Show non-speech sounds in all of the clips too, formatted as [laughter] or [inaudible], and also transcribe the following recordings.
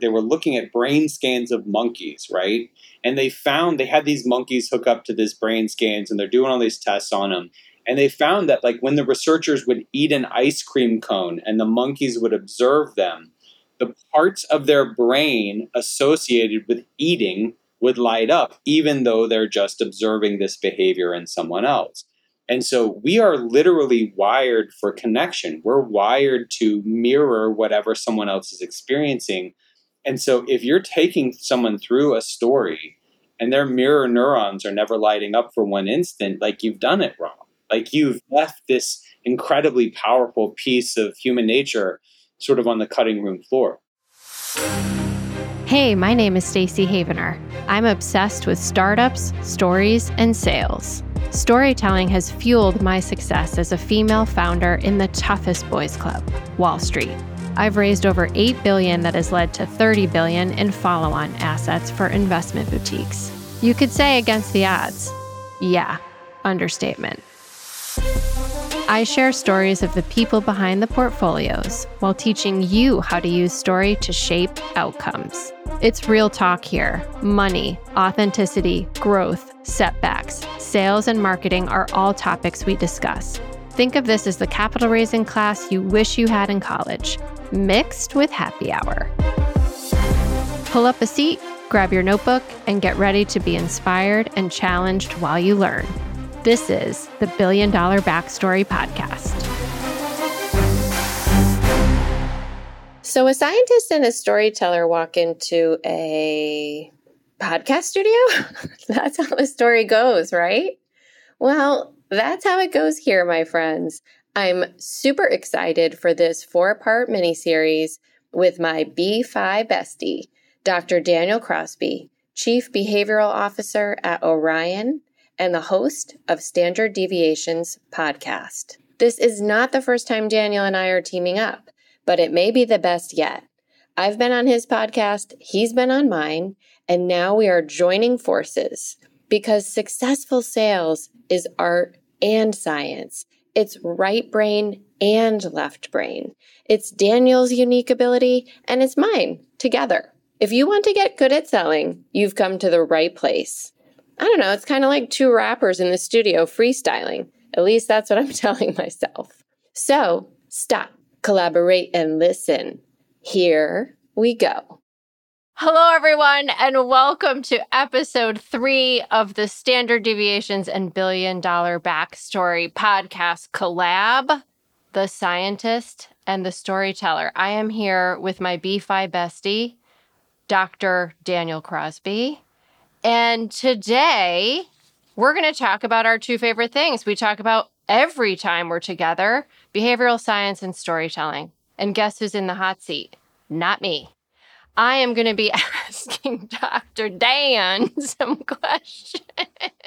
they were looking at brain scans of monkeys, right? And they found they had these monkeys hook up to this brain scans and they're doing all these tests on them. And they found that like when the researchers would eat an ice cream cone and the monkeys would observe them, the parts of their brain associated with eating would light up, even though they're just observing this behavior in someone else. And so we are literally wired for connection. We're wired to mirror whatever someone else is experiencing. And so if you're taking someone through a story and their mirror neurons are never lighting up for one instant, like you've done it wrong. Like you've left this incredibly powerful piece of human nature sort of on the cutting room floor. Hey, my name is Stacy Havener. I'm obsessed with startups, stories, and sales. Storytelling has fueled my success as a female founder in the toughest boys club, Wall Street. I've raised over 8 billion that has led to 30 billion in follow-on assets for investment boutiques. You could say against the odds. Yeah, understatement. I share stories of the people behind the portfolios while teaching you how to use story to shape outcomes. It's real talk here. Money, authenticity, growth, setbacks, sales, and marketing are all topics we discuss. Think of this as the capital raising class you wish you had in college, mixed with happy hour. Pull up a seat, grab your notebook, and get ready to be inspired and challenged while you learn. This is the Billion Dollar Backstory Podcast. So, a scientist and a storyteller walk into a podcast studio? [laughs] that's how the story goes, right? Well, that's how it goes here, my friends. I'm super excited for this four part miniseries with my B5 bestie, Dr. Daniel Crosby, Chief Behavioral Officer at Orion and the host of Standard Deviations podcast. This is not the first time Daniel and I are teaming up, but it may be the best yet. I've been on his podcast, he's been on mine, and now we are joining forces because successful sales is art and science. It's right brain and left brain. It's Daniel's unique ability and it's mine together. If you want to get good at selling, you've come to the right place. I don't know, it's kind of like two rappers in the studio freestyling. At least that's what I'm [laughs] telling myself. So stop, collaborate, and listen. Here we go. Hello, everyone, and welcome to episode three of the Standard Deviations and Billion Dollar Backstory podcast collab The Scientist and the Storyteller. I am here with my B5 bestie, Dr. Daniel Crosby. And today we're going to talk about our two favorite things. We talk about every time we're together behavioral science and storytelling. And guess who's in the hot seat? Not me. I am going to be [laughs] asking Dr. Dan [laughs] some questions.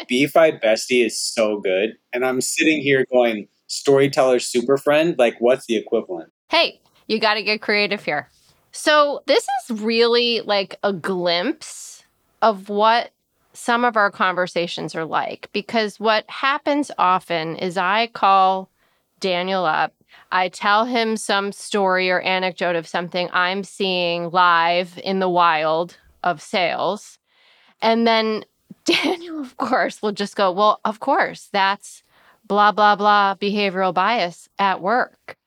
B5 Bestie is so good. And I'm sitting here going, storyteller super friend? Like, what's the equivalent? Hey, you got to get creative here. So, this is really like a glimpse of what some of our conversations are like because what happens often is I call Daniel up. I tell him some story or anecdote of something I'm seeing live in the wild of sales. And then [laughs] Daniel, of course, will just go, Well, of course, that's blah, blah, blah behavioral bias at work.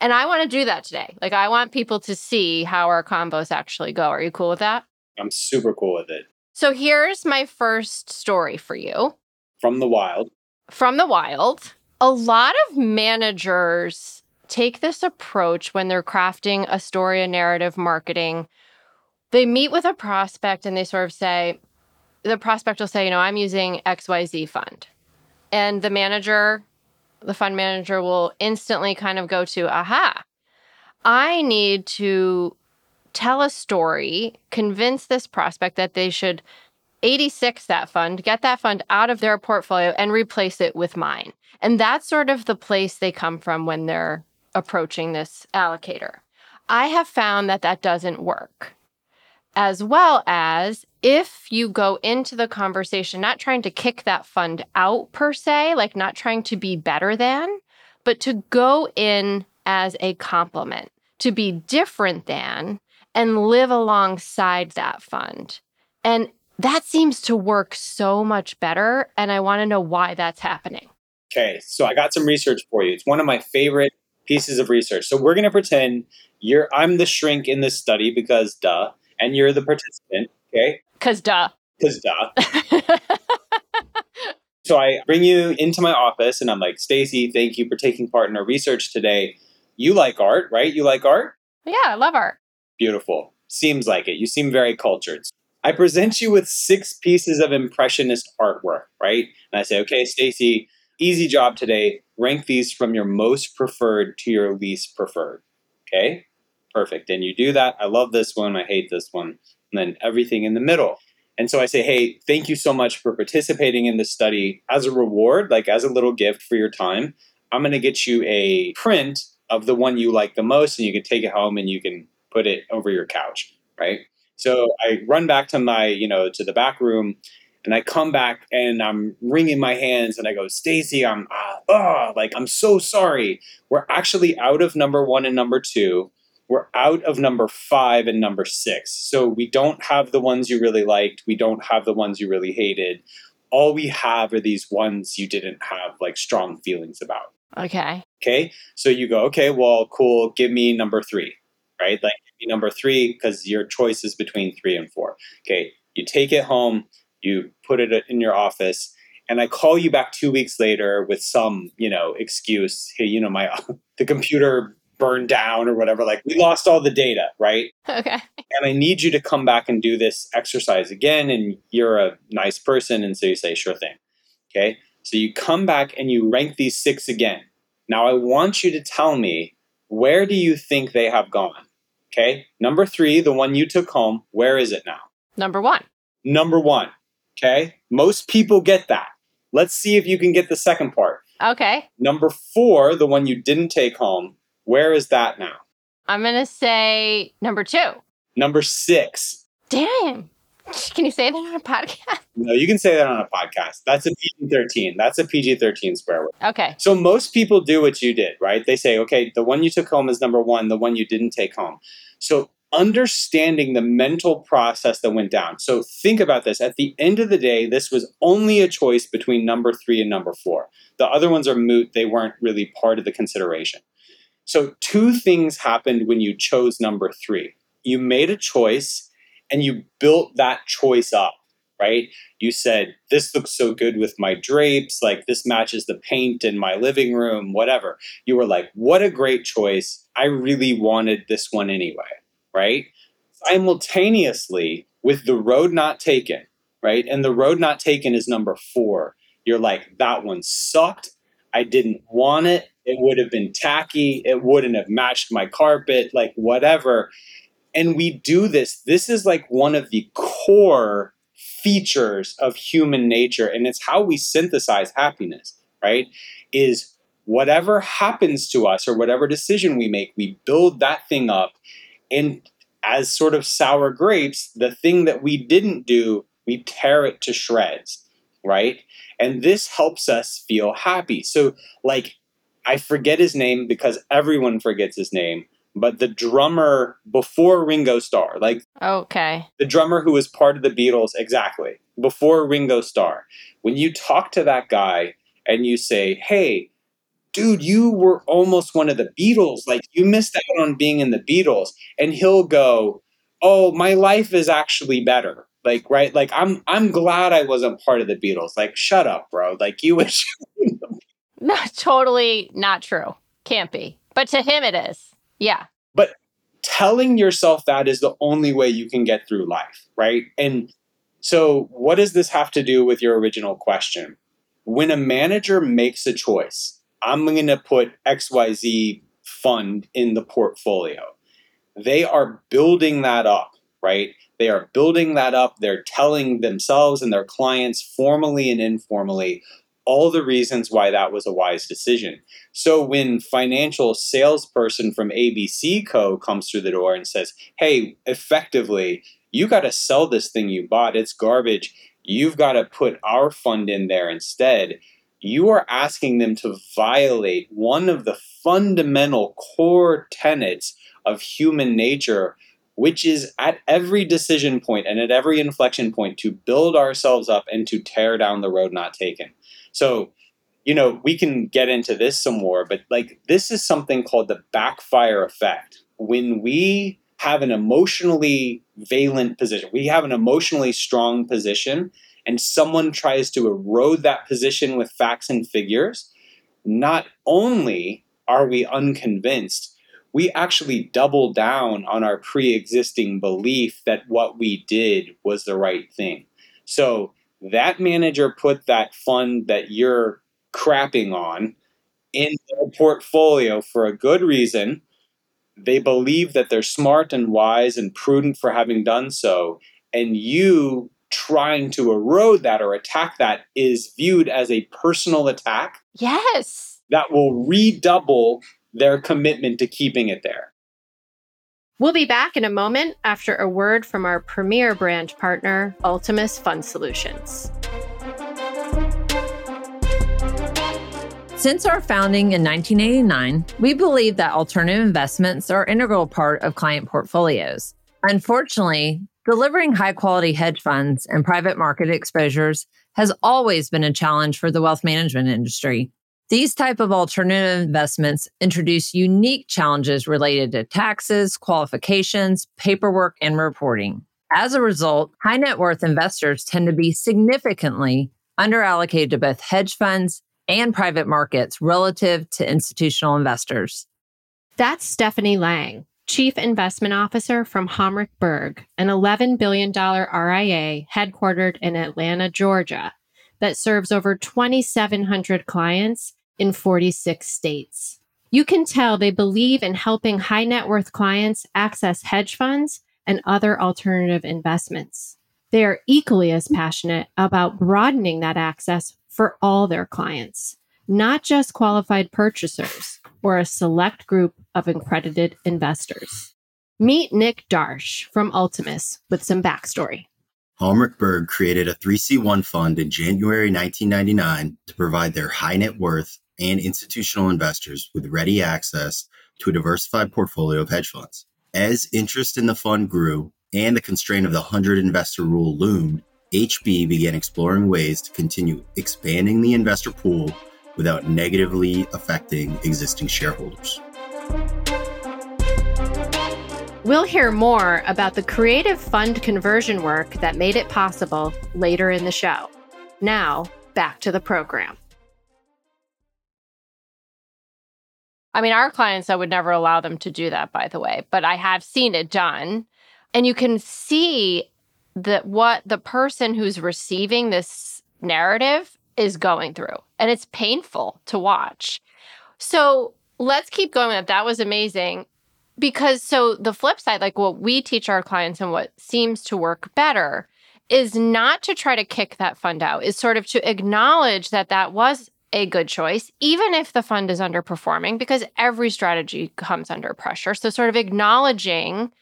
And I want to do that today. Like, I want people to see how our combos actually go. Are you cool with that? I'm super cool with it. So here's my first story for you. From the wild. From the wild. A lot of managers take this approach when they're crafting a story, a narrative, marketing. They meet with a prospect and they sort of say, the prospect will say, you know, I'm using XYZ fund. And the manager, the fund manager will instantly kind of go to, aha, I need to tell a story, convince this prospect that they should 86 that fund, get that fund out of their portfolio and replace it with mine. And that's sort of the place they come from when they're approaching this allocator. I have found that that doesn't work. As well as if you go into the conversation not trying to kick that fund out per se, like not trying to be better than, but to go in as a compliment, to be different than, and live alongside that fund. And that seems to work so much better. And I want to know why that's happening. Okay, so I got some research for you. It's one of my favorite pieces of research. So we're going to pretend you're I'm the shrink in this study because duh, and you're the participant. Okay, because duh. Because duh. [laughs] so I bring you into my office, and I'm like, Stacy, thank you for taking part in our research today. You like art, right? You like art? Yeah, I love art. Beautiful. Seems like it. You seem very cultured. I present you with six pieces of impressionist artwork, right? And I say, okay, Stacy, easy job today. Rank these from your most preferred to your least preferred. Okay? Perfect. And you do that. I love this one. I hate this one. And then everything in the middle. And so I say, hey, thank you so much for participating in this study. As a reward, like as a little gift for your time, I'm going to get you a print of the one you like the most, and you can take it home and you can put it over your couch, right? So I run back to my, you know, to the back room and I come back and I'm wringing my hands and I go, Stacy, I'm, uh, oh, like, I'm so sorry. We're actually out of number one and number two. We're out of number five and number six. So we don't have the ones you really liked. We don't have the ones you really hated. All we have are these ones you didn't have like strong feelings about. Okay. Okay. So you go, okay, well, cool. Give me number three, right? Like, number three because your choice is between three and four. Okay, you take it home, you put it in your office, and I call you back two weeks later with some, you know, excuse. Hey, you know, my [laughs] the computer burned down or whatever. Like we lost all the data, right? Okay. And I need you to come back and do this exercise again. And you're a nice person, and so you say, sure thing. Okay. So you come back and you rank these six again. Now I want you to tell me where do you think they have gone? Okay. Number three, the one you took home, where is it now? Number one. Number one. Okay. Most people get that. Let's see if you can get the second part. Okay. Number four, the one you didn't take home, where is that now? I'm going to say number two. Number six. Damn. [laughs] Can you say that on a podcast? No, you can say that on a podcast. That's a PG 13. That's a PG 13 swear word. Okay. So most people do what you did, right? They say, okay, the one you took home is number one, the one you didn't take home. So understanding the mental process that went down. So think about this. At the end of the day, this was only a choice between number three and number four. The other ones are moot, they weren't really part of the consideration. So, two things happened when you chose number three. You made a choice and you built that choice up, right? You said, This looks so good with my drapes, like this matches the paint in my living room, whatever. You were like, What a great choice. I really wanted this one anyway, right? Simultaneously, with the road not taken, right? And the road not taken is number four. You're like, That one sucked. I didn't want it. It would have been tacky. It wouldn't have matched my carpet, like whatever and we do this. This is like one of the core features of human nature and it's how we synthesize happiness right? Is whatever happens to us or whatever decision we make we build that thing up and as sort of sour grapes the thing that we didn't do we tear it to shreds right? And this helps us feel happy. So like i forget his name because everyone forgets his name but the drummer before Ringo Starr, like okay, the drummer who was part of the Beatles, exactly before Ringo Starr. When you talk to that guy and you say, "Hey, dude, you were almost one of the Beatles. Like you missed out on being in the Beatles," and he'll go, "Oh, my life is actually better." Like right, like I'm I'm glad I wasn't part of the Beatles. Like shut up, bro. Like you wish. no, [laughs] [laughs] totally not true. Can't be. But to him, it is. Yeah. But telling yourself that is the only way you can get through life, right? And so, what does this have to do with your original question? When a manager makes a choice, I'm going to put XYZ fund in the portfolio. They are building that up, right? They are building that up. They're telling themselves and their clients formally and informally all the reasons why that was a wise decision. So when financial salesperson from ABC Co comes through the door and says, "Hey, effectively, you got to sell this thing you bought. It's garbage. You've got to put our fund in there instead." You are asking them to violate one of the fundamental core tenets of human nature, which is at every decision point and at every inflection point to build ourselves up and to tear down the road not taken. So, you know, we can get into this some more, but like this is something called the backfire effect. When we have an emotionally valent position, we have an emotionally strong position, and someone tries to erode that position with facts and figures, not only are we unconvinced, we actually double down on our pre existing belief that what we did was the right thing. So that manager put that fund that you're crapping on in their portfolio for a good reason. They believe that they're smart and wise and prudent for having done so. And you trying to erode that or attack that is viewed as a personal attack. Yes. That will redouble their commitment to keeping it there. We'll be back in a moment after a word from our premier brand partner, Ultimus Fund Solutions. Since our founding in 1989, we believe that alternative investments are an integral part of client portfolios. Unfortunately, delivering high quality hedge funds and private market exposures has always been a challenge for the wealth management industry. These type of alternative investments introduce unique challenges related to taxes, qualifications, paperwork, and reporting. As a result, high net worth investors tend to be significantly underallocated to both hedge funds and private markets relative to institutional investors. That's Stephanie Lang, Chief Investment Officer from Homrich Berg, an $11 billion RIA headquartered in Atlanta, Georgia, that serves over 2,700 clients in 46 states. You can tell they believe in helping high net worth clients access hedge funds and other alternative investments. They are equally as passionate about broadening that access for all their clients, not just qualified purchasers or a select group of accredited investors. Meet Nick Darsh from Ultimus with some backstory. Homrich Berg created a 3C1 fund in January 1999 to provide their high net worth and institutional investors with ready access to a diversified portfolio of hedge funds. As interest in the fund grew and the constraint of the 100 investor rule loomed, HB began exploring ways to continue expanding the investor pool without negatively affecting existing shareholders. We'll hear more about the creative fund conversion work that made it possible later in the show. Now, back to the program. I mean, our clients, I would never allow them to do that, by the way, but I have seen it done. And you can see that what the person who's receiving this narrative is going through. And it's painful to watch. So let's keep going that. was amazing. Because so the flip side, like what we teach our clients and what seems to work better is not to try to kick that fund out, is sort of to acknowledge that that was a good choice, even if the fund is underperforming, because every strategy comes under pressure. So, sort of acknowledging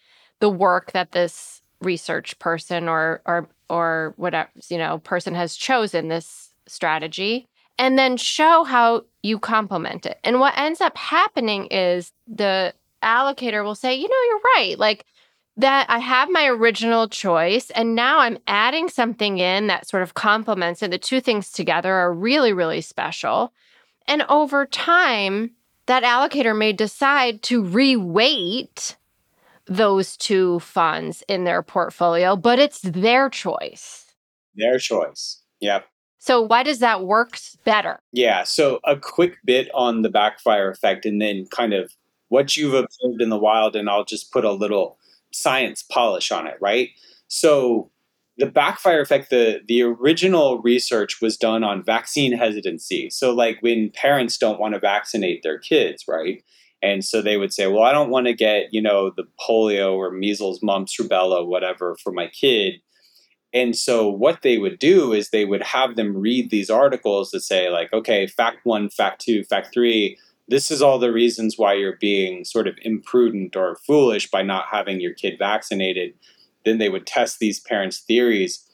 the work that this research person or or or whatever you know person has chosen this strategy, and then show how you complement it. And what ends up happening is the allocator will say, you know, you're right, like that I have my original choice and now I'm adding something in that sort of complements it. the two things together are really, really special. And over time, that allocator may decide to reweight those two funds in their portfolio, but it's their choice. Their choice. Yep. So why does that work better? Yeah. So a quick bit on the backfire effect and then kind of what you've observed in the wild, and I'll just put a little science polish on it, right? So the backfire effect, the the original research was done on vaccine hesitancy. So like when parents don't want to vaccinate their kids, right? And so they would say, well, I don't want to get, you know, the polio or measles, mumps, rubella, whatever for my kid. And so what they would do is they would have them read these articles that say like, okay, fact one, fact two, fact three, this is all the reasons why you're being sort of imprudent or foolish by not having your kid vaccinated. Then they would test these parents' theories,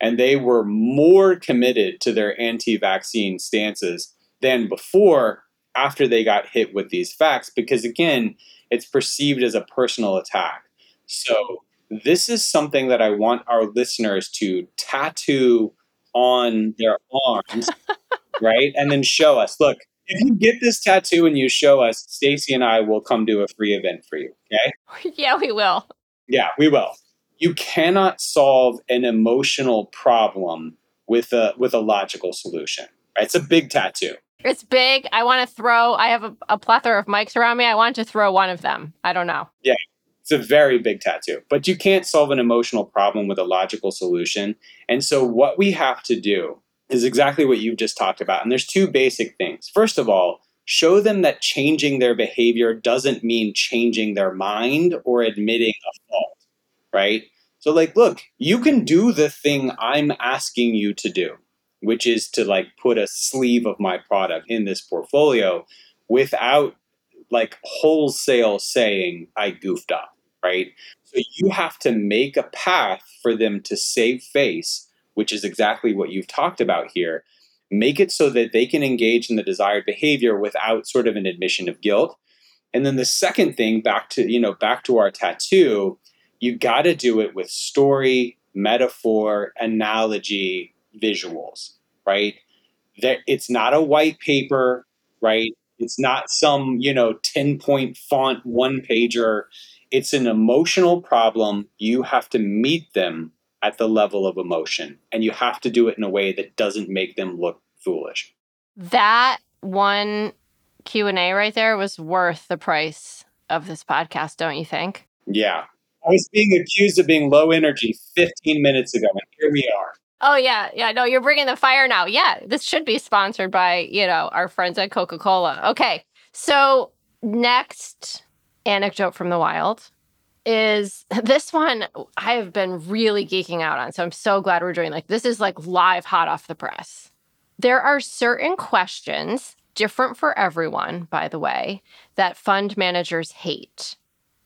and they were more committed to their anti vaccine stances than before after they got hit with these facts, because again, it's perceived as a personal attack. So, this is something that I want our listeners to tattoo on their arms, [laughs] right? And then show us. Look, if you get this tattoo and you show us, Stacy and I will come do a free event for you. Okay? [laughs] yeah, we will. Yeah, we will. You cannot solve an emotional problem with a with a logical solution. Right? It's a big tattoo. It's big. I want to throw. I have a, a plethora of mics around me. I want to throw one of them. I don't know. Yeah, it's a very big tattoo, but you can't solve an emotional problem with a logical solution. And so, what we have to do is exactly what you've just talked about. And there's two basic things. First of all, show them that changing their behavior doesn't mean changing their mind or admitting a fault, right? So, like, look, you can do the thing I'm asking you to do which is to like put a sleeve of my product in this portfolio without like wholesale saying I goofed up, right? So you have to make a path for them to save face, which is exactly what you've talked about here. Make it so that they can engage in the desired behavior without sort of an admission of guilt. And then the second thing, back to you know, back to our tattoo, you got to do it with story, metaphor, analogy, visuals, right? That it's not a white paper, right? It's not some, you know, 10 point font one pager. It's an emotional problem. You have to meet them at the level of emotion and you have to do it in a way that doesn't make them look foolish. That one Q&A right there was worth the price of this podcast, don't you think? Yeah. I was being accused of being low energy 15 minutes ago and here we are. Oh yeah, yeah. No, you're bringing the fire now. Yeah, this should be sponsored by you know our friends at Coca Cola. Okay, so next anecdote from the wild is [laughs] this one I have been really geeking out on. So I'm so glad we're doing like this is like live hot off the press. There are certain questions different for everyone, by the way, that fund managers hate.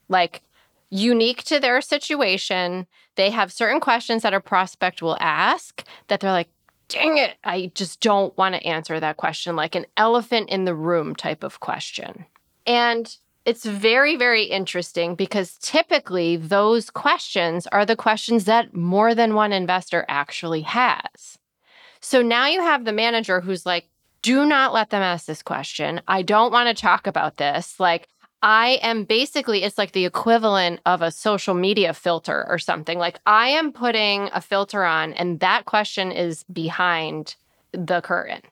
Like unique to their situation. They have certain questions that a prospect will ask that they're like, dang it, I just don't want to answer that question, like an elephant in the room type of question. And it's very, very interesting because typically those questions are the questions that more than one investor actually has. So now you have the manager who's like, do not let them ask this question. I don't want to talk about this. Like, I am basically, it's like the equivalent of a social media filter or something. Like I am putting a filter on, and that question is behind the curtain.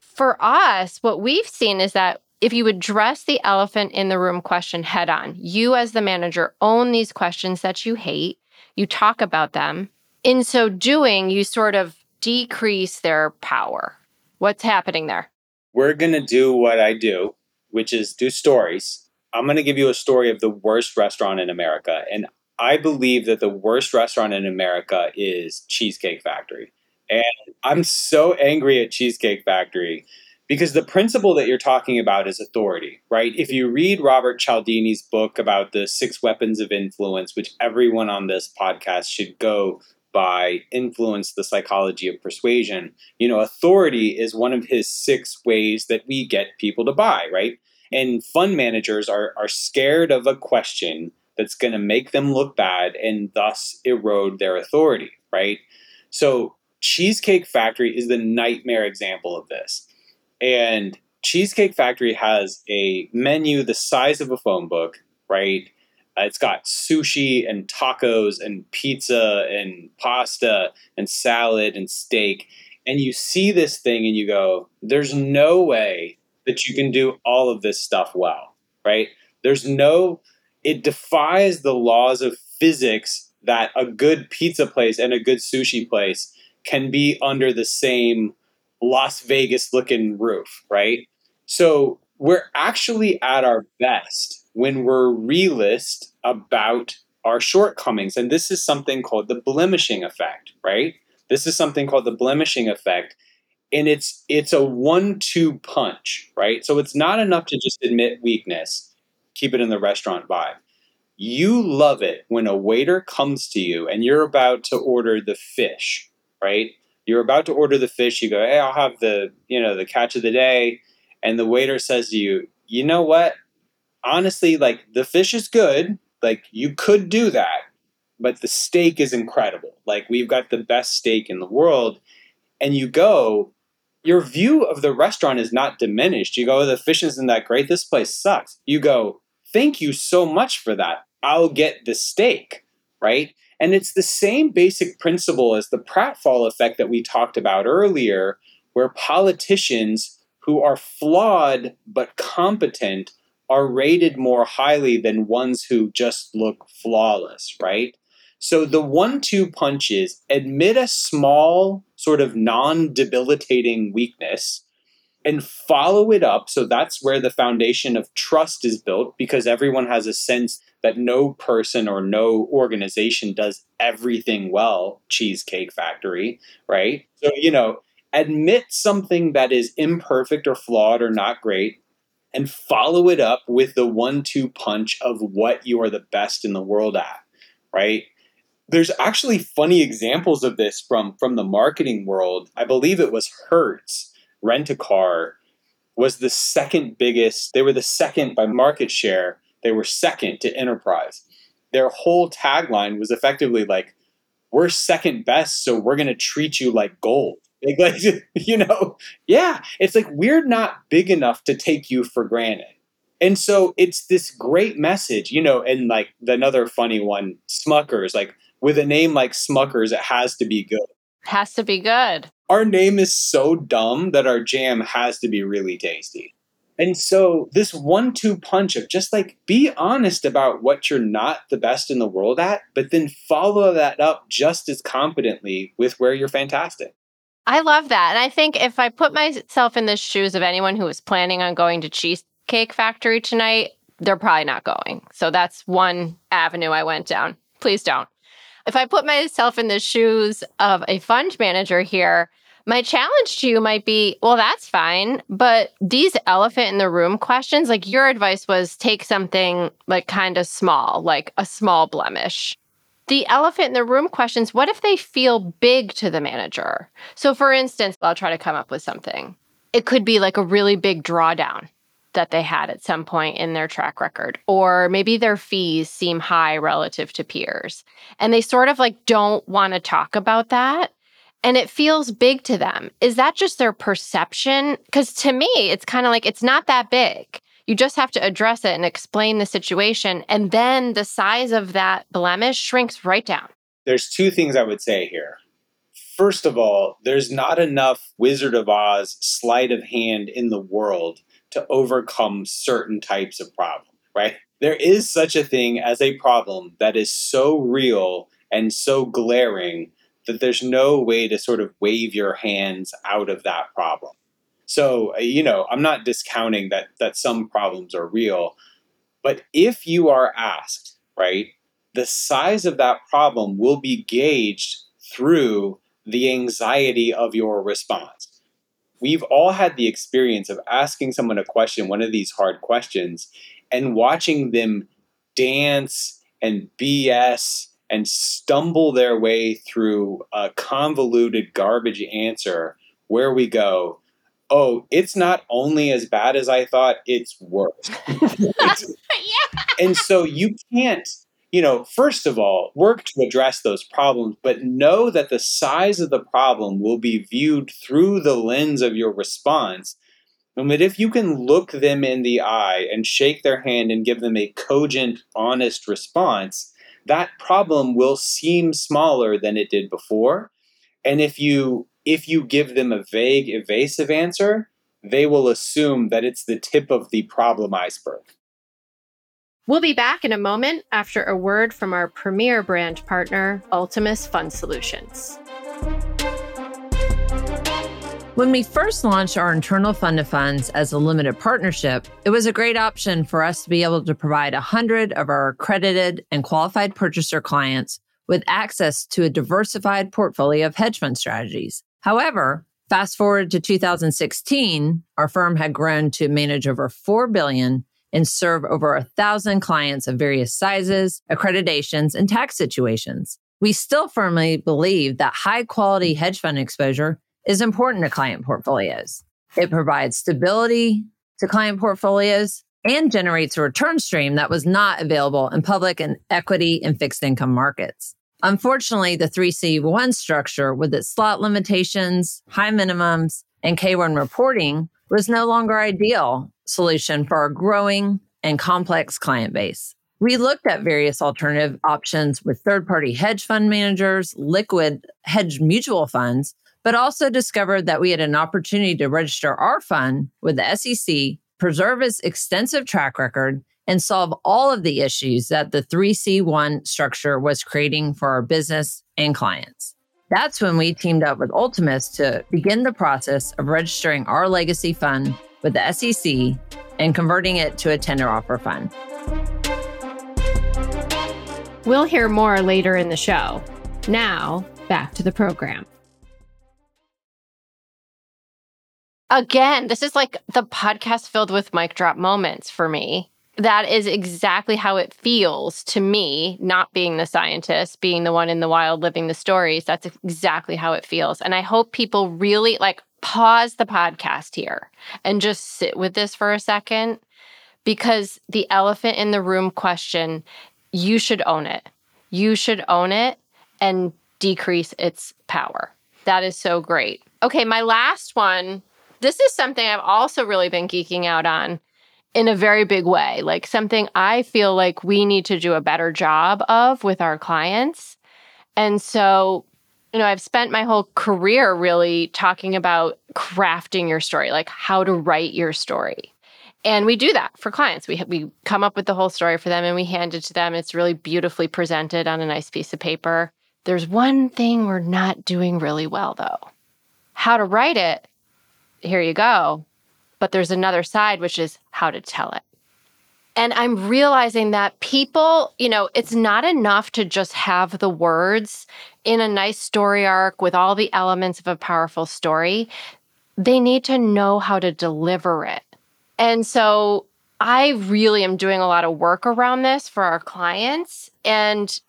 For us, what we've seen is that if you address the elephant in the room question head on, you as the manager own these questions that you hate, you talk about them. In so doing, you sort of decrease their power. What's happening there? We're going to do what I do which is do stories. I'm going to give you a story of the worst restaurant in America. And I believe that the worst restaurant in America is Cheesecake Factory. And I'm so angry at Cheesecake Factory because the principle that you're talking about is authority, right? If you read Robert Cialdini's book about the six weapons of influence, which everyone on this podcast should go by influence the psychology of persuasion you know authority is one of his six ways that we get people to buy right? And fund managers are are scared of a question that's going to make them look bad and thus erode their authority right? So cheesecake factory is the nightmare example of this and cheesecake factory has a menu the size of a phone book right uh, it's got sushi and tacos and pizza and pasta and salad and steak. And you see this thing and you go, there's no way that you can do all of this stuff well, right? There's no, it defies the laws of physics that a good pizza place and a good sushi place can be under the same Las Vegas looking roof, right? So we're actually at our best when we're realist about our shortcomings. And this is something called the blemishing effect, right? This is something called the blemishing effect. And it's it's a one-two punch, right? So it's not enough to just admit weakness, keep it in the restaurant vibe. You love it when a waiter comes to you and you're about to order the fish, right? You're about to order the fish, you go, Hey, I'll have the, you know, the catch of the day. And the waiter says to you, you know what? honestly, like the fish is good, like you could do that, but the steak is incredible. Like we've got the best steak in the world. And you go, your view of the restaurant is not diminished. You go, oh, the fish isn't that great. This place sucks. You go, thank you so much for that. I'll get the steak, right? And it's the same basic principle as the pratfall effect that we talked about earlier, where politicians who are flawed but competent are rated more highly than ones who just look flawless, right? So the one two punch is admit a small, sort of non debilitating weakness and follow it up. So that's where the foundation of trust is built because everyone has a sense that no person or no organization does everything well, Cheesecake Factory, right? So, you know, admit something that is imperfect or flawed or not great and follow it up with the one two punch of what you are the best in the world at, right? There's actually funny examples of this from from the marketing world. I believe it was Hertz Rent a Car was the second biggest. They were the second by market share. They were second to Enterprise. Their whole tagline was effectively like, "We're second best, so we're going to treat you like gold." [laughs] Like, you know, yeah, it's like we're not big enough to take you for granted. And so it's this great message, you know, and like another funny one, Smuckers, like with a name like Smuckers, it has to be good. Has to be good. Our name is so dumb that our jam has to be really tasty. And so this one two punch of just like be honest about what you're not the best in the world at, but then follow that up just as competently with where you're fantastic. I love that. And I think if I put myself in the shoes of anyone who was planning on going to Cheesecake Factory tonight, they're probably not going. So that's one avenue I went down. Please don't. If I put myself in the shoes of a fund manager here, my challenge to you might be well, that's fine. But these elephant in the room questions, like your advice was take something like kind of small, like a small blemish. The elephant in the room questions what if they feel big to the manager? So, for instance, I'll try to come up with something. It could be like a really big drawdown that they had at some point in their track record, or maybe their fees seem high relative to peers. And they sort of like don't want to talk about that and it feels big to them. Is that just their perception? Because to me, it's kind of like it's not that big. You just have to address it and explain the situation. And then the size of that blemish shrinks right down. There's two things I would say here. First of all, there's not enough Wizard of Oz sleight of hand in the world to overcome certain types of problem, right? There is such a thing as a problem that is so real and so glaring that there's no way to sort of wave your hands out of that problem. So, uh, you know, I'm not discounting that that some problems are real, but if you are asked, right, the size of that problem will be gauged through the anxiety of your response. We've all had the experience of asking someone a question, one of these hard questions, and watching them dance and BS and stumble their way through a convoluted garbage answer where we go, oh, it's not only as bad as I thought, it's worse. [laughs] yeah. And so you can't, you know, first of all, work to address those problems, but know that the size of the problem will be viewed through the lens of your response. And that if you can look them in the eye and shake their hand and give them a cogent, honest response, that problem will seem smaller than it did before. And if you if you give them a vague, evasive answer, they will assume that it's the tip of the problem iceberg. We'll be back in a moment after a word from our premier brand partner, Ultimus Fund Solutions. When we first launched our internal fund of funds as a limited partnership, it was a great option for us to be able to provide 100 of our accredited and qualified purchaser clients with access to a diversified portfolio of hedge fund strategies. However, fast forward to 2016, our firm had grown to manage over 4 billion and serve over a thousand clients of various sizes, accreditations, and tax situations. We still firmly believe that high quality hedge fund exposure is important to client portfolios. It provides stability to client portfolios and generates a return stream that was not available in public and equity and fixed income markets. Unfortunately, the 3C1 structure with its slot limitations, high minimums, and K1 reporting was no longer ideal solution for our growing and complex client base. We looked at various alternative options with third party hedge fund managers, liquid hedge mutual funds, but also discovered that we had an opportunity to register our fund with the SEC, preserve its extensive track record, and solve all of the issues that the 3C1 structure was creating for our business and clients. That's when we teamed up with Ultimus to begin the process of registering our legacy fund with the SEC and converting it to a tender offer fund. We'll hear more later in the show. Now, back to the program. Again, this is like the podcast filled with mic drop moments for me. That is exactly how it feels to me, not being the scientist, being the one in the wild living the stories. That's exactly how it feels. And I hope people really like pause the podcast here and just sit with this for a second because the elephant in the room question, you should own it. You should own it and decrease its power. That is so great. Okay, my last one this is something I've also really been geeking out on in a very big way, like something I feel like we need to do a better job of with our clients. And so, you know, I've spent my whole career really talking about crafting your story, like how to write your story. And we do that for clients. We we come up with the whole story for them and we hand it to them. It's really beautifully presented on a nice piece of paper. There's one thing we're not doing really well though. How to write it here you go. But there's another side, which is how to tell it. And I'm realizing that people, you know, it's not enough to just have the words in a nice story arc with all the elements of a powerful story. They need to know how to deliver it. And so I really am doing a lot of work around this for our clients. And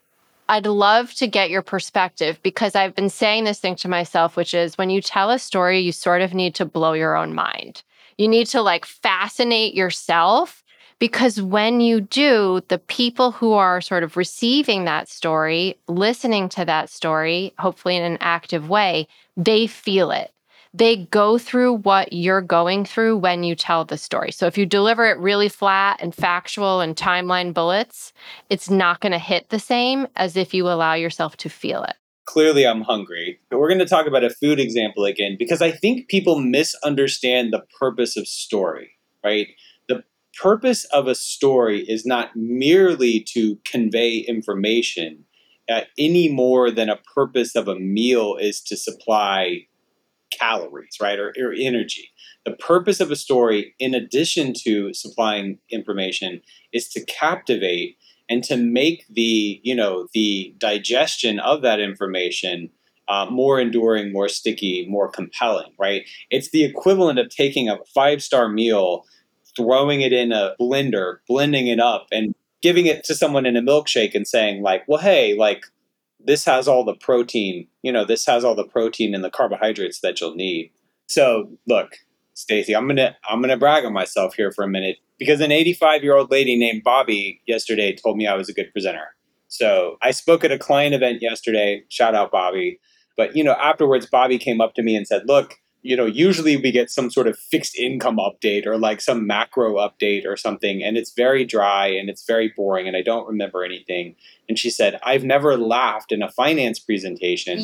I'd love to get your perspective because I've been saying this thing to myself, which is when you tell a story, you sort of need to blow your own mind. You need to like fascinate yourself because when you do, the people who are sort of receiving that story, listening to that story, hopefully in an active way, they feel it they go through what you're going through when you tell the story. So if you deliver it really flat and factual and timeline bullets, it's not going to hit the same as if you allow yourself to feel it. Clearly, I'm hungry. But we're going to talk about a food example again because I think people misunderstand the purpose of story, right? The purpose of a story is not merely to convey information uh, any more than a purpose of a meal is to supply calories, right, or, or energy. The purpose of a story, in addition to supplying information, is to captivate and to make the you know the digestion of that information uh, more enduring, more sticky, more compelling. Right? It's the equivalent of taking a five star meal, throwing it in a blender, blending it up, and giving it to someone in a milkshake and saying like, well, hey, like this has all the protein, you know, this has all the protein and the carbohydrates that you'll need. So look, Stacy, I'm gonna I'm gonna brag on myself here for a minute because an 85 year old lady named Bobby yesterday told me I was a good presenter. So I spoke at a client event yesterday. Shout out Bobby. But you know, afterwards, Bobby came up to me and said, "Look, you know, usually we get some sort of fixed income update or like some macro update or something, and it's very dry and it's very boring, and I don't remember anything. And she said, I've never laughed in a finance presentation.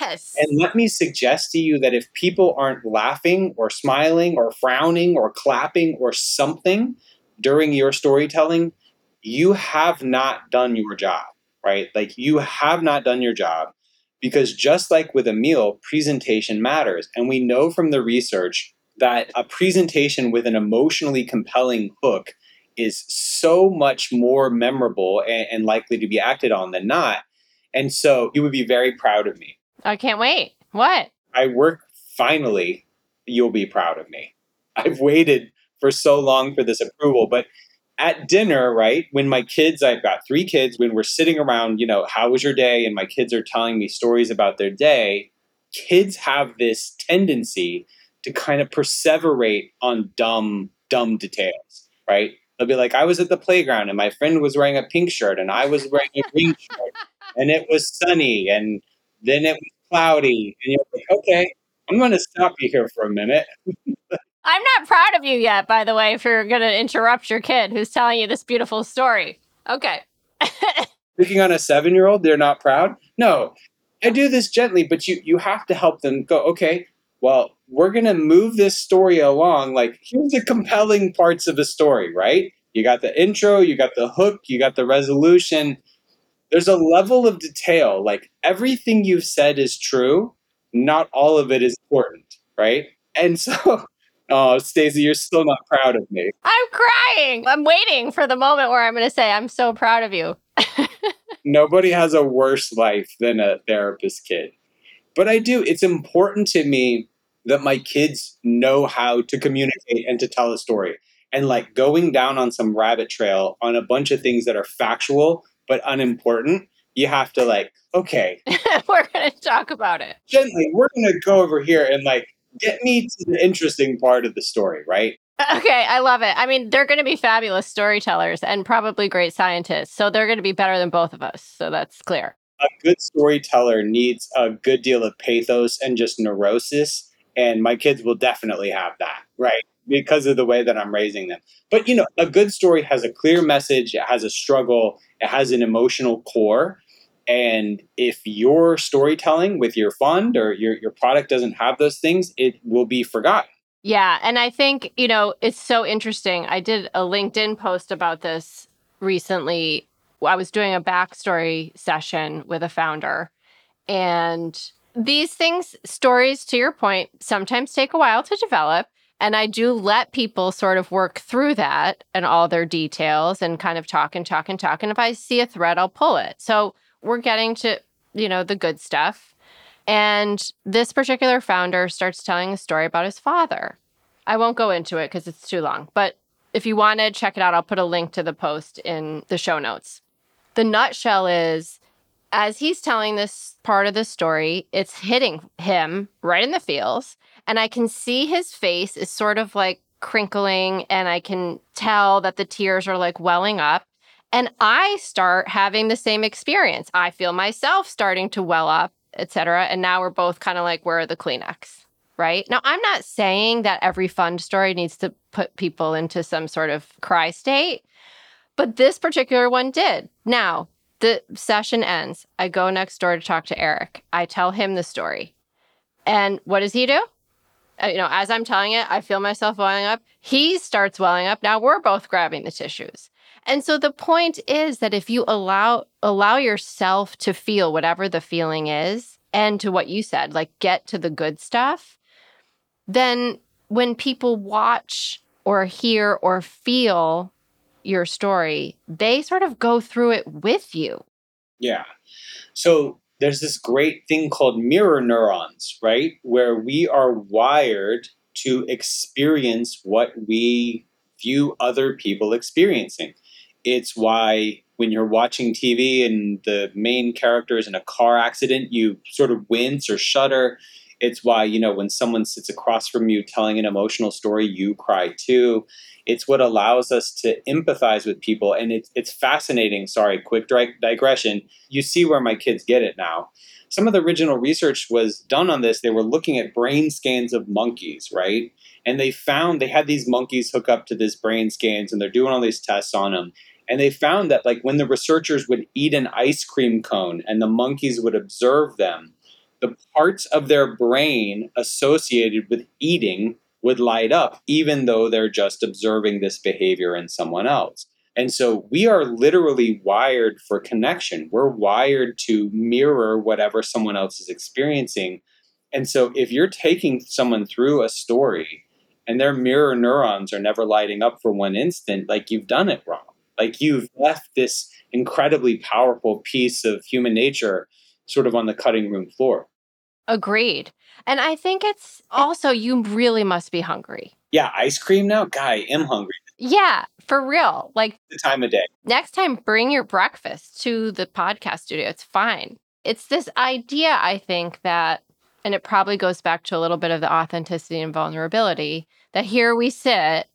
Yes. And let me suggest to you that if people aren't laughing or smiling or frowning or clapping or something during your storytelling, you have not done your job, right? Like you have not done your job because just like with a meal, presentation matters. And we know from the research that a presentation with an emotionally compelling hook is so much more memorable and, and, likely to be acted on than not. And so you would be very proud of me. I can't wait. What? I work finally, you'll be proud of me. I've waited for so long for this approval, but at dinner, right, when my kids, I've got three kids, when we're sitting around, you know, how was your day? And my kids are telling me stories about their day, kids have this tendency to kind of perseverate on dumb, dumb details, right? They'll be like, I was at the playground and my friend was wearing a pink shirt and I was wearing a green [laughs] shirt and it was sunny and then it was cloudy. And you're like, okay, I'm going to stop you here for a minute. [laughs] I'm not proud of you yet, by the way, if you're going to interrupt your kid who's telling you this beautiful story. Okay. [laughs] Picking on a seven year old, they're not proud. No, I do this gently, but you, you have to help them go, okay, well, we're going to move this story along. Like, here's the compelling parts of the story, right? You got the intro, you got the hook, you got the resolution. There's a level of detail. Like, everything you've said is true, not all of it is important, right? And [laughs] so, oh, Stacy, you're still not proud of me. I'm crying. I'm waiting for the moment where I'm going to say, I'm so proud of you. [laughs] Nobody has a worse life than a therapist kid. But I do. It's important to me that my kids know how to communicate and to tell a story. And like going down on some rabbit trail on a bunch of things that are factual but unimportant, you have to like, okay, [laughs] we're going to talk about it. gently, we're going to go over here and like get me to the interesting part of the story, right? [laughs] Okay, I love it. I mean, they're going to be fabulous storytellers and probably great scientists. So they're going to be better than both of us. So that's clear. A good storyteller needs a good deal of pathos and just neurosis. And my kids will definitely have that, right? Because of the way that I'm raising them. But, you know, a good story has a clear message, it has a struggle, it has an emotional core. And if your storytelling with your fund or your, your product doesn't have those things, it will be forgotten. Yeah. And I think, you know, it's so interesting. I did a LinkedIn post about this recently. I was doing a backstory session with a founder. And these things, stories, to your point, sometimes take a while to develop. And I do let people sort of work through that and all their details and kind of talk and talk and talk. And if I see a thread, I'll pull it. So we're getting to, you know, the good stuff. And this particular founder starts telling a story about his father. I won't go into it because it's too long, but if you want to check it out, I'll put a link to the post in the show notes. The nutshell is as he's telling this part of the story, it's hitting him right in the feels. And I can see his face is sort of like crinkling, and I can tell that the tears are like welling up. And I start having the same experience. I feel myself starting to well up, etc. And now we're both kind of like, where are the Kleenex? Right. Now, I'm not saying that every fund story needs to put people into some sort of cry state, but this particular one did. Now, the session ends. I go next door to talk to Eric. I tell him the story. And what does he do? Uh, you know, as I'm telling it, I feel myself welling up. He starts welling up. Now we're both grabbing the tissues. And so the point is that if you allow allow yourself to feel whatever the feeling is and to what you said, like get to the good stuff, then when people watch or hear or feel your story, they sort of go through it with you. Yeah. So there's this great thing called mirror neurons, right? Where we are wired to experience what we view other people experiencing. It's why when you're watching TV and the main character is in a car accident, you sort of wince or shudder. It's why, you know, when someone sits across from you telling an emotional story, you cry too. It's what allows us to empathize with people. And it's, it's fascinating. Sorry, quick digression. You see where my kids get it now. Some of the original research was done on this. They were looking at brain scans of monkeys, right? And they found they had these monkeys hook up to this brain scans and they're doing all these tests on them. And they found that, like, when the researchers would eat an ice cream cone and the monkeys would observe them, the parts of their brain associated with eating would light up, even though they're just observing this behavior in someone else. And so we are literally wired for connection. We're wired to mirror whatever someone else is experiencing. And so if you're taking someone through a story and their mirror neurons are never lighting up for one instant, like you've done it wrong. Like you've left this incredibly powerful piece of human nature sort of on the cutting room floor. Agreed. And I think it's also you really must be hungry. Yeah, ice cream now? Guy, I am hungry. Yeah, for real. Like the time of day. Next time, bring your breakfast to the podcast studio. It's fine. It's this idea, I think, that, and it probably goes back to a little bit of the authenticity and vulnerability, that here we sit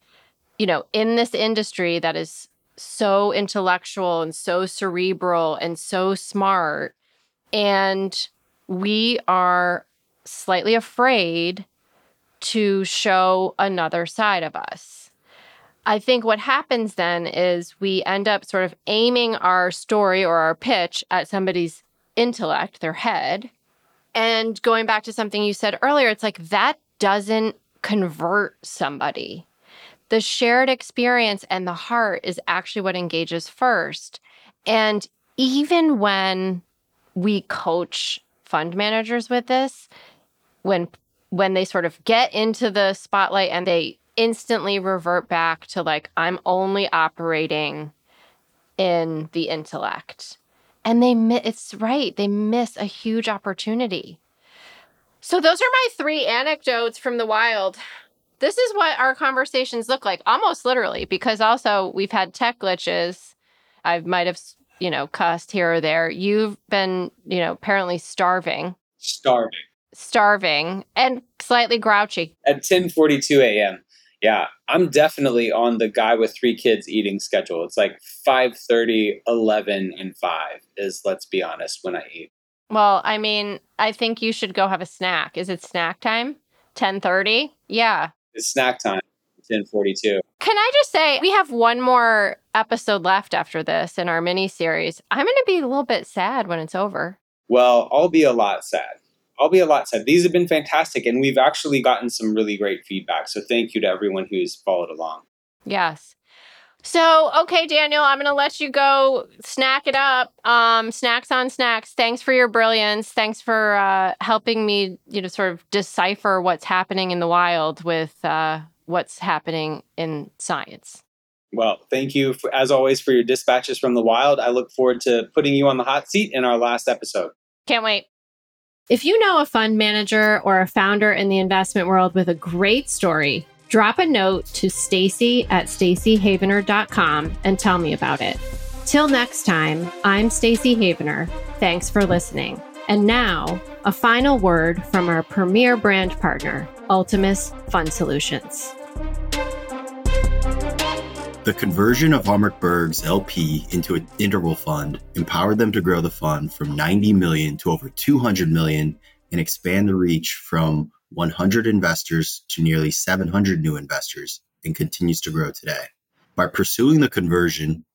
you know, in this industry that is so intellectual and so cerebral and so smart. And we are slightly afraid to show another side of us. I think what happens then is we end up sort of aiming our story or our pitch at somebody's intellect, their head. And going back to something you said earlier, it's like that doesn't convert somebody. The shared experience and the heart is actually what engages first. And even when we coach fund managers with this, when when they sort of get into the spotlight and they instantly revert back to like I'm only operating in the intellect. And they it's right, they miss a huge opportunity. So those are my three anecdotes from the wild. This is what our conversations look like almost literally because also we've had tech glitches. I might have, you know, cussed here or there. You've been, you know, apparently starving. Starving. Starving and slightly grouchy. At 10:42 a.m. Yeah, I'm definitely on the guy with three kids eating schedule. It's like 5:30, 11 and 5 is let's be honest when I eat. Well, I mean, I think you should go have a snack. Is it snack time? 10:30? Yeah. It's snack time. 10:42. Can I just say we have one more episode left after this in our mini series. I'm going to be a little bit sad when it's over. Well, I'll be a lot sad. I'll be a lot sad. These have been fantastic, and we've actually gotten some really great feedback. So thank you to everyone who's followed along. Yes. So, okay, Daniel, I'm going to let you go snack it up. Um, snacks on snacks. Thanks for your brilliance. Thanks for uh, helping me, you know, sort of decipher what's happening in the wild with uh, what's happening in science. Well, thank you, for, as always, for your dispatches from the wild. I look forward to putting you on the hot seat in our last episode. Can't wait. If you know a fund manager or a founder in the investment world with a great story, drop a note to Stacy at stacyhavener.com and tell me about it. Till next time, I'm Stacy Havener. Thanks for listening. And now, a final word from our premier brand partner, Ultimus Fund Solutions. The conversion of Hallmark Berg's LP into an interval fund empowered them to grow the fund from 90 million to over 200 million and expand the reach from 100 investors to nearly 700 new investors and continues to grow today. By pursuing the conversion,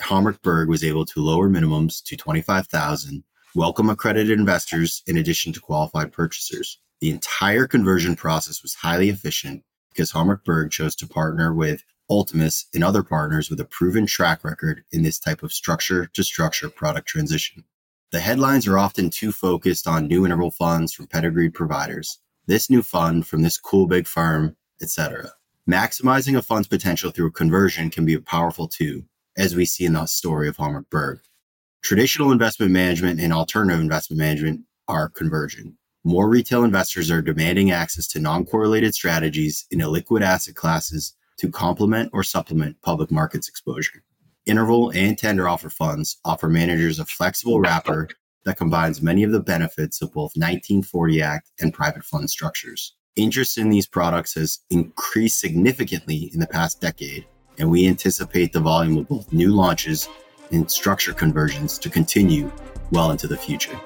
Hallmark Berg was able to lower minimums to 25,000, welcome accredited investors in addition to qualified purchasers. The entire conversion process was highly efficient because Hallmark Berg chose to partner with Ultimus and other partners with a proven track record in this type of structure to structure product transition. The headlines are often too focused on new interval funds from pedigreed providers, this new fund from this cool big firm, etc. Maximizing a fund's potential through conversion can be powerful too, as we see in the story of Hallmark Berg. Traditional investment management and alternative investment management are converging. More retail investors are demanding access to non-correlated strategies in illiquid asset classes to complement or supplement public markets exposure. Interval and tender offer funds offer managers a flexible wrapper that combines many of the benefits of both 1940 Act and private fund structures. Interest in these products has increased significantly in the past decade, and we anticipate the volume of both new launches and structure conversions to continue well into the future.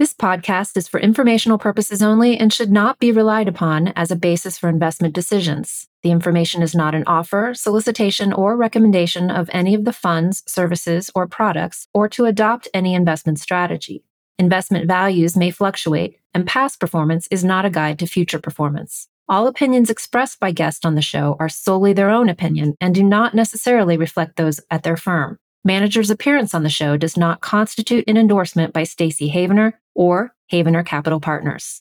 This podcast is for informational purposes only and should not be relied upon as a basis for investment decisions. The information is not an offer, solicitation, or recommendation of any of the funds, services, or products, or to adopt any investment strategy. Investment values may fluctuate, and past performance is not a guide to future performance. All opinions expressed by guests on the show are solely their own opinion and do not necessarily reflect those at their firm. Manager's appearance on the show does not constitute an endorsement by Stacy Havener or Havener Capital Partners.